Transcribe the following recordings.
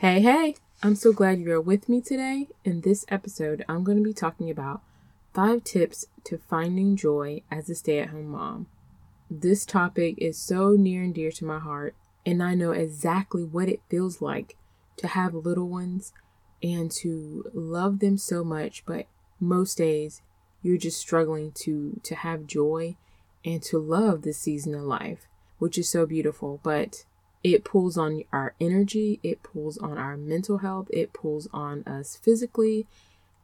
Hey, hey! I'm so glad you're with me today. In this episode, I'm going to be talking about five tips to finding joy as a stay at home mom. This topic is so near and dear to my heart, and I know exactly what it feels like to have little ones and to love them so much, but most days you're just struggling to to have joy and to love this season of life, which is so beautiful, but it pulls on our energy, it pulls on our mental health, it pulls on us physically,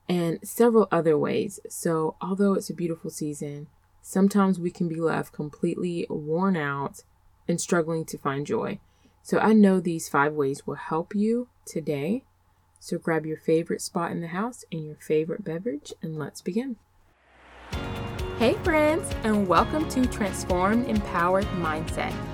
and several other ways. So, although it's a beautiful season, sometimes we can be left completely worn out and struggling to find joy. So, I know these five ways will help you today. So, grab your favorite spot in the house and your favorite beverage, and let's begin. Hey, friends, and welcome to Transformed Empowered Mindset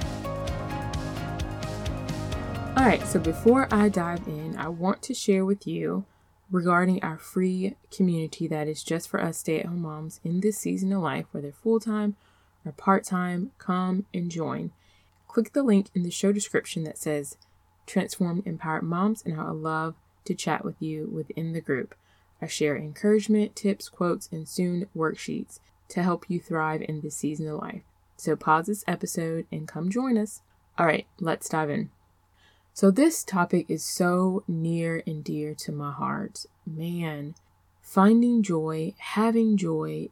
All right, so before I dive in, I want to share with you regarding our free community that is just for us stay at home moms in this season of life, whether full time or part time. Come and join. Click the link in the show description that says Transform Empowered Moms, and I would love to chat with you within the group. I share encouragement, tips, quotes, and soon worksheets to help you thrive in this season of life. So pause this episode and come join us. All right, let's dive in. So, this topic is so near and dear to my heart. Man, finding joy, having joy,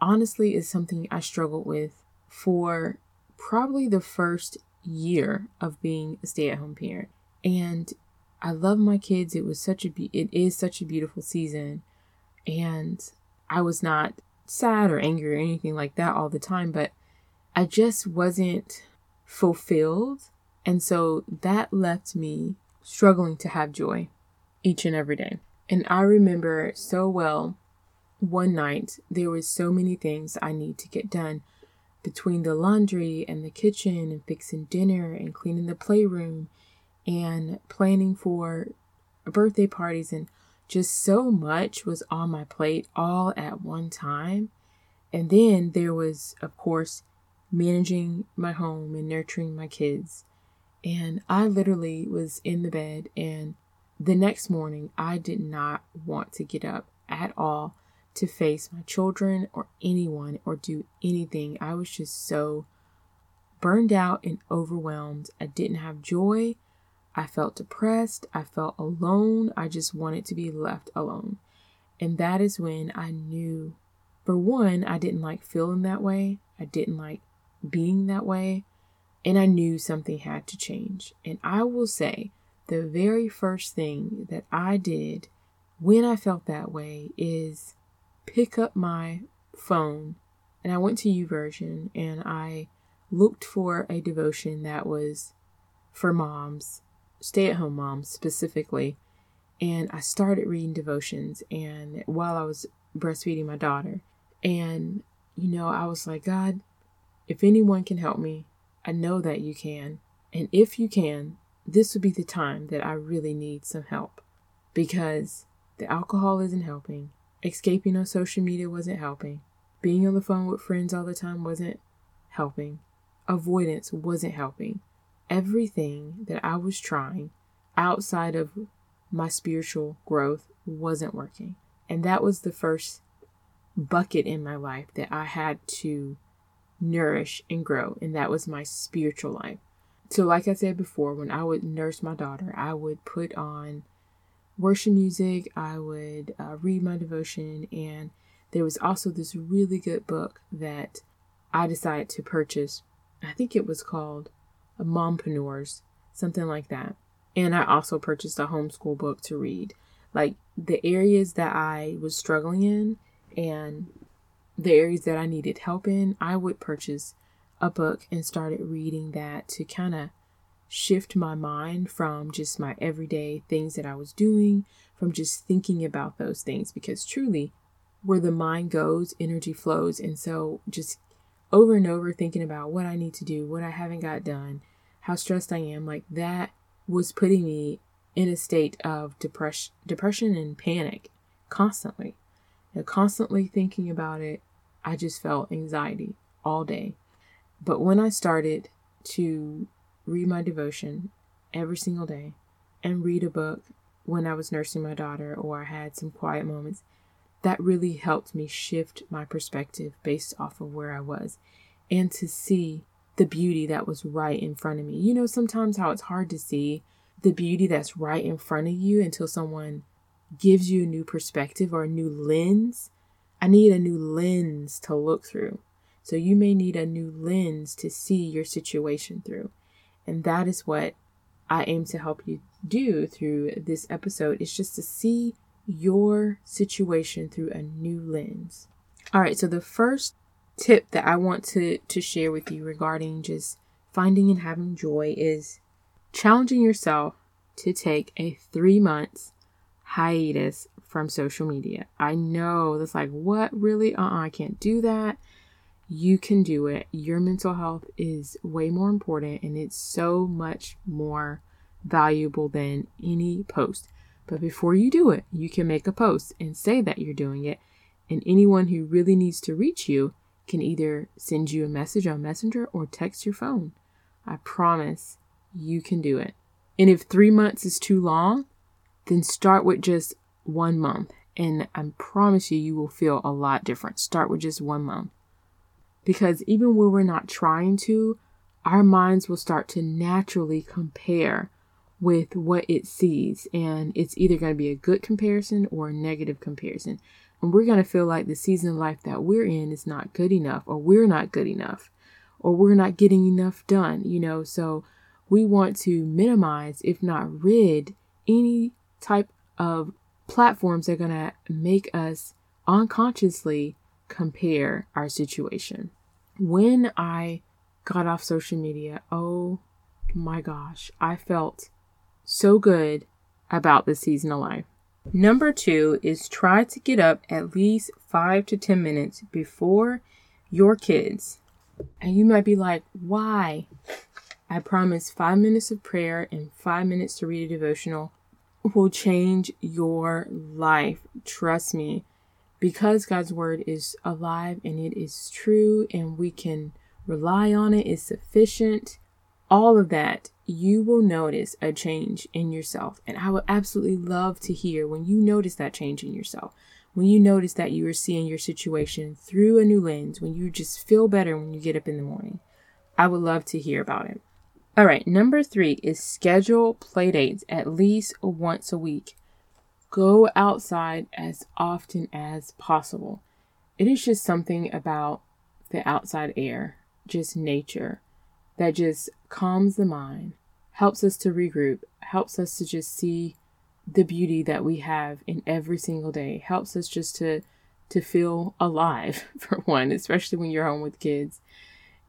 honestly, is something I struggled with for probably the first year of being a stay at home parent. And I love my kids. It was such a be- it is such a beautiful season. And I was not sad or angry or anything like that all the time, but I just wasn't fulfilled and so that left me struggling to have joy each and every day. And I remember so well one night there was so many things I need to get done between the laundry and the kitchen and fixing dinner and cleaning the playroom and planning for birthday parties and just so much was on my plate all at one time. And then there was, of course, managing my home and nurturing my kids and I literally was in the bed, and the next morning, I did not want to get up at all to face my children or anyone or do anything. I was just so burned out and overwhelmed. I didn't have joy. I felt depressed. I felt alone. I just wanted to be left alone. And that is when I knew, for one, I didn't like feeling that way. I didn't like being that way. And I knew something had to change. And I will say, the very first thing that I did when I felt that way is pick up my phone and I went to YouVersion and I looked for a devotion that was for moms, stay at home moms specifically. And I started reading devotions and while I was breastfeeding my daughter. And, you know, I was like, God, if anyone can help me, I know that you can. And if you can, this would be the time that I really need some help because the alcohol isn't helping. Escaping on social media wasn't helping. Being on the phone with friends all the time wasn't helping. Avoidance wasn't helping. Everything that I was trying outside of my spiritual growth wasn't working. And that was the first bucket in my life that I had to nourish, and grow. And that was my spiritual life. So, like I said before, when I would nurse my daughter, I would put on worship music, I would uh, read my devotion, and there was also this really good book that I decided to purchase. I think it was called Mompreneurs, something like that. And I also purchased a homeschool book to read. Like the areas that I was struggling in and the areas that I needed help in, I would purchase a book and started reading that to kind of shift my mind from just my everyday things that I was doing, from just thinking about those things, because truly, where the mind goes, energy flows. And so, just over and over thinking about what I need to do, what I haven't got done, how stressed I am, like that was putting me in a state of depression, depression and panic constantly. And constantly thinking about it, I just felt anxiety all day. But when I started to read my devotion every single day and read a book when I was nursing my daughter or I had some quiet moments, that really helped me shift my perspective based off of where I was and to see the beauty that was right in front of me. You know, sometimes how it's hard to see the beauty that's right in front of you until someone gives you a new perspective or a new lens. I need a new lens to look through. So you may need a new lens to see your situation through. And that is what I aim to help you do through this episode is just to see your situation through a new lens. All right, so the first tip that I want to to share with you regarding just finding and having joy is challenging yourself to take a 3 months hiatus from social media. I know that's like what really uh-uh, I can't do that. You can do it. Your mental health is way more important and it's so much more valuable than any post. But before you do it, you can make a post and say that you're doing it. And anyone who really needs to reach you can either send you a message on Messenger or text your phone. I promise you can do it. And if three months is too long, then start with just one month. And I promise you, you will feel a lot different. Start with just one month. Because even when we're not trying to, our minds will start to naturally compare with what it sees. And it's either going to be a good comparison or a negative comparison. And we're going to feel like the season of life that we're in is not good enough, or we're not good enough, or we're not getting enough done, you know. So we want to minimize, if not rid, any type of platforms are going to make us unconsciously compare our situation. When I got off social media, oh my gosh, I felt so good about the season of life. Number two is try to get up at least five to 10 minutes before your kids. And you might be like, why? I promise five minutes of prayer and five minutes to read a devotional will change your life. Trust me. Because God's word is alive and it is true and we can rely on it, is sufficient. All of that, you will notice a change in yourself. And I would absolutely love to hear when you notice that change in yourself. When you notice that you are seeing your situation through a new lens, when you just feel better when you get up in the morning. I would love to hear about it. All right, number three is schedule play dates at least once a week. Go outside as often as possible. It is just something about the outside air, just nature, that just calms the mind, helps us to regroup, helps us to just see the beauty that we have in every single day, helps us just to to feel alive for one, especially when you're home with kids,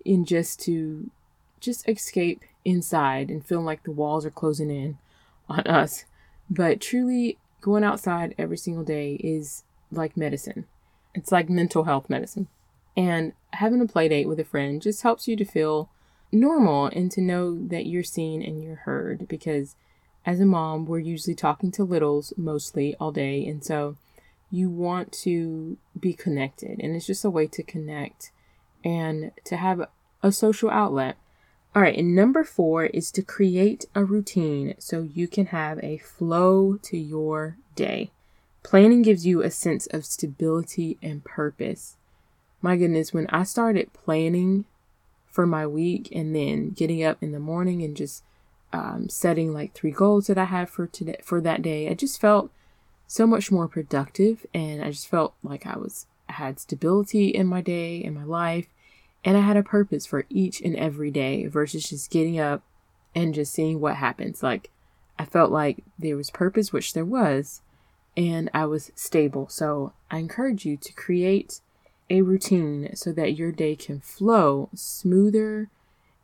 and just to just escape inside and feeling like the walls are closing in on us. But truly, going outside every single day is like medicine. It's like mental health medicine. And having a play date with a friend just helps you to feel normal and to know that you're seen and you're heard because as a mom, we're usually talking to littles mostly all day. And so you want to be connected. And it's just a way to connect and to have a social outlet. All right, and number four is to create a routine so you can have a flow to your day. Planning gives you a sense of stability and purpose. My goodness, when I started planning for my week and then getting up in the morning and just um, setting like three goals that I had for today for that day, I just felt so much more productive and I just felt like I was I had stability in my day in my life and I had a purpose for each and every day versus just getting up and just seeing what happens. Like, I felt like there was purpose, which there was, and I was stable. So, I encourage you to create a routine so that your day can flow smoother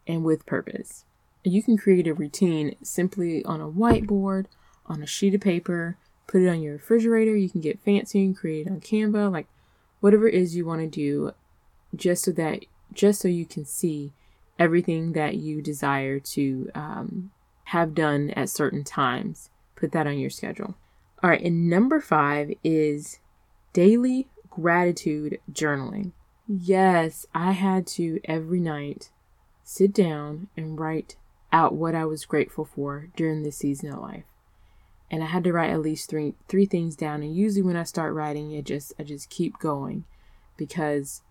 and with purpose. You can create a routine simply on a whiteboard, on a sheet of paper, put it on your refrigerator. You can get fancy and create it on Canva, like whatever it is you want to do, just so that just so you can see everything that you desire to um, have done at certain times. Put that on your schedule. All right, and number five is daily gratitude journaling. Yes, I had to every night sit down and write out what I was grateful for during this season of life. And I had to write at least three three things down. And usually when I start writing, it just I just keep going because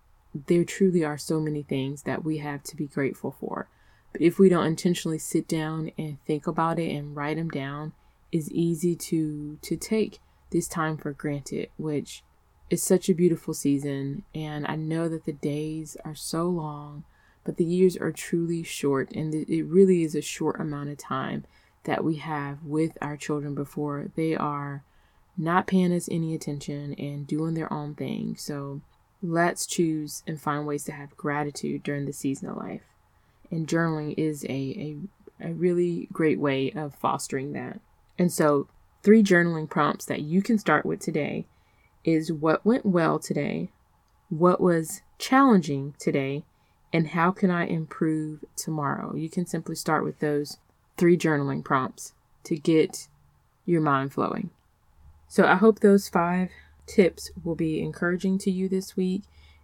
there truly are so many things that we have to be grateful for. But if we don't intentionally sit down and think about it and write them down, it's easy to to take this time for granted, which is such a beautiful season. And I know that the days are so long, but the years are truly short, and it really is a short amount of time that we have with our children before they are not paying us any attention and doing their own thing. So let's choose and find ways to have gratitude during the season of life. And journaling is a, a, a really great way of fostering that. And so, three journaling prompts that you can start with today is what went well today, what was challenging today, and how can I improve tomorrow? You can simply start with those three journaling prompts to get your mind flowing. So, I hope those five tips will be encouraging to you this week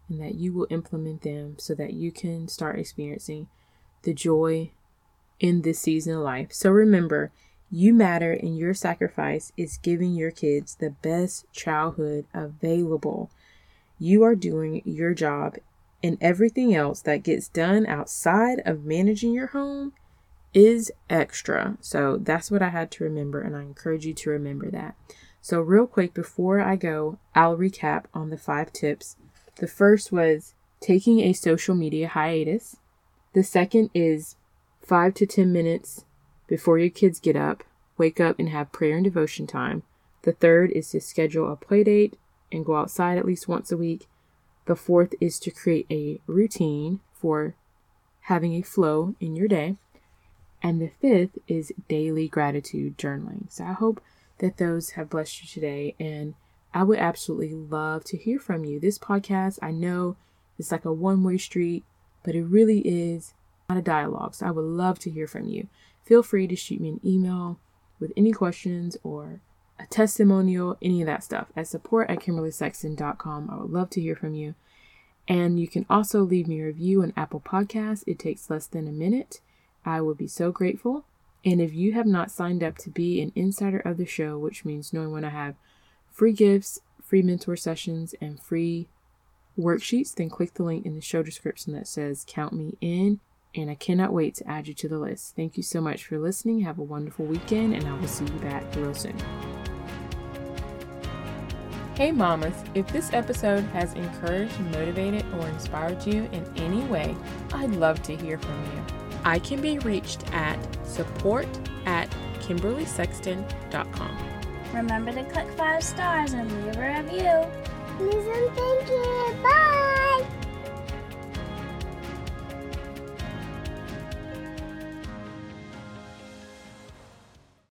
and that you will implement them so that you can start experiencing the joy in this season of life. So remember, you matter and your sacrifice is giving your kids the best childhood available. You are doing your job, and everything else that gets done outside of managing your home is extra. So that's what I had to remember, and I encourage you to remember that. So, real quick, before I go, I'll recap on the five tips. The first was taking a social media hiatus. The second is five to 10 minutes before your kids get up, wake up and have prayer and devotion time. The third is to schedule a play date and go outside at least once a week. The fourth is to create a routine for having a flow in your day. And the fifth is daily gratitude journaling. So I hope that those have blessed you today. And I would absolutely love to hear from you. This podcast, I know it's like a one way street, but it really is not a dialogue. So I would love to hear from you. Feel free to shoot me an email with any questions or a testimonial, any of that stuff at support at kimberleysexton.com. I would love to hear from you. And you can also leave me a review on Apple Podcasts. It takes less than a minute. I would be so grateful. And if you have not signed up to be an insider of the show, which means knowing when I have free gifts, free mentor sessions, and free worksheets, then click the link in the show description that says Count Me In. And I cannot wait to add you to the list. Thank you so much for listening. Have a wonderful weekend, and I will see you back real soon. Hey, mamas, if this episode has encouraged, motivated, or inspired you in any way, I'd love to hear from you. I can be reached at support at kimberleysexton.com. Remember to click five stars and leave a review. Please and thank you. Bye.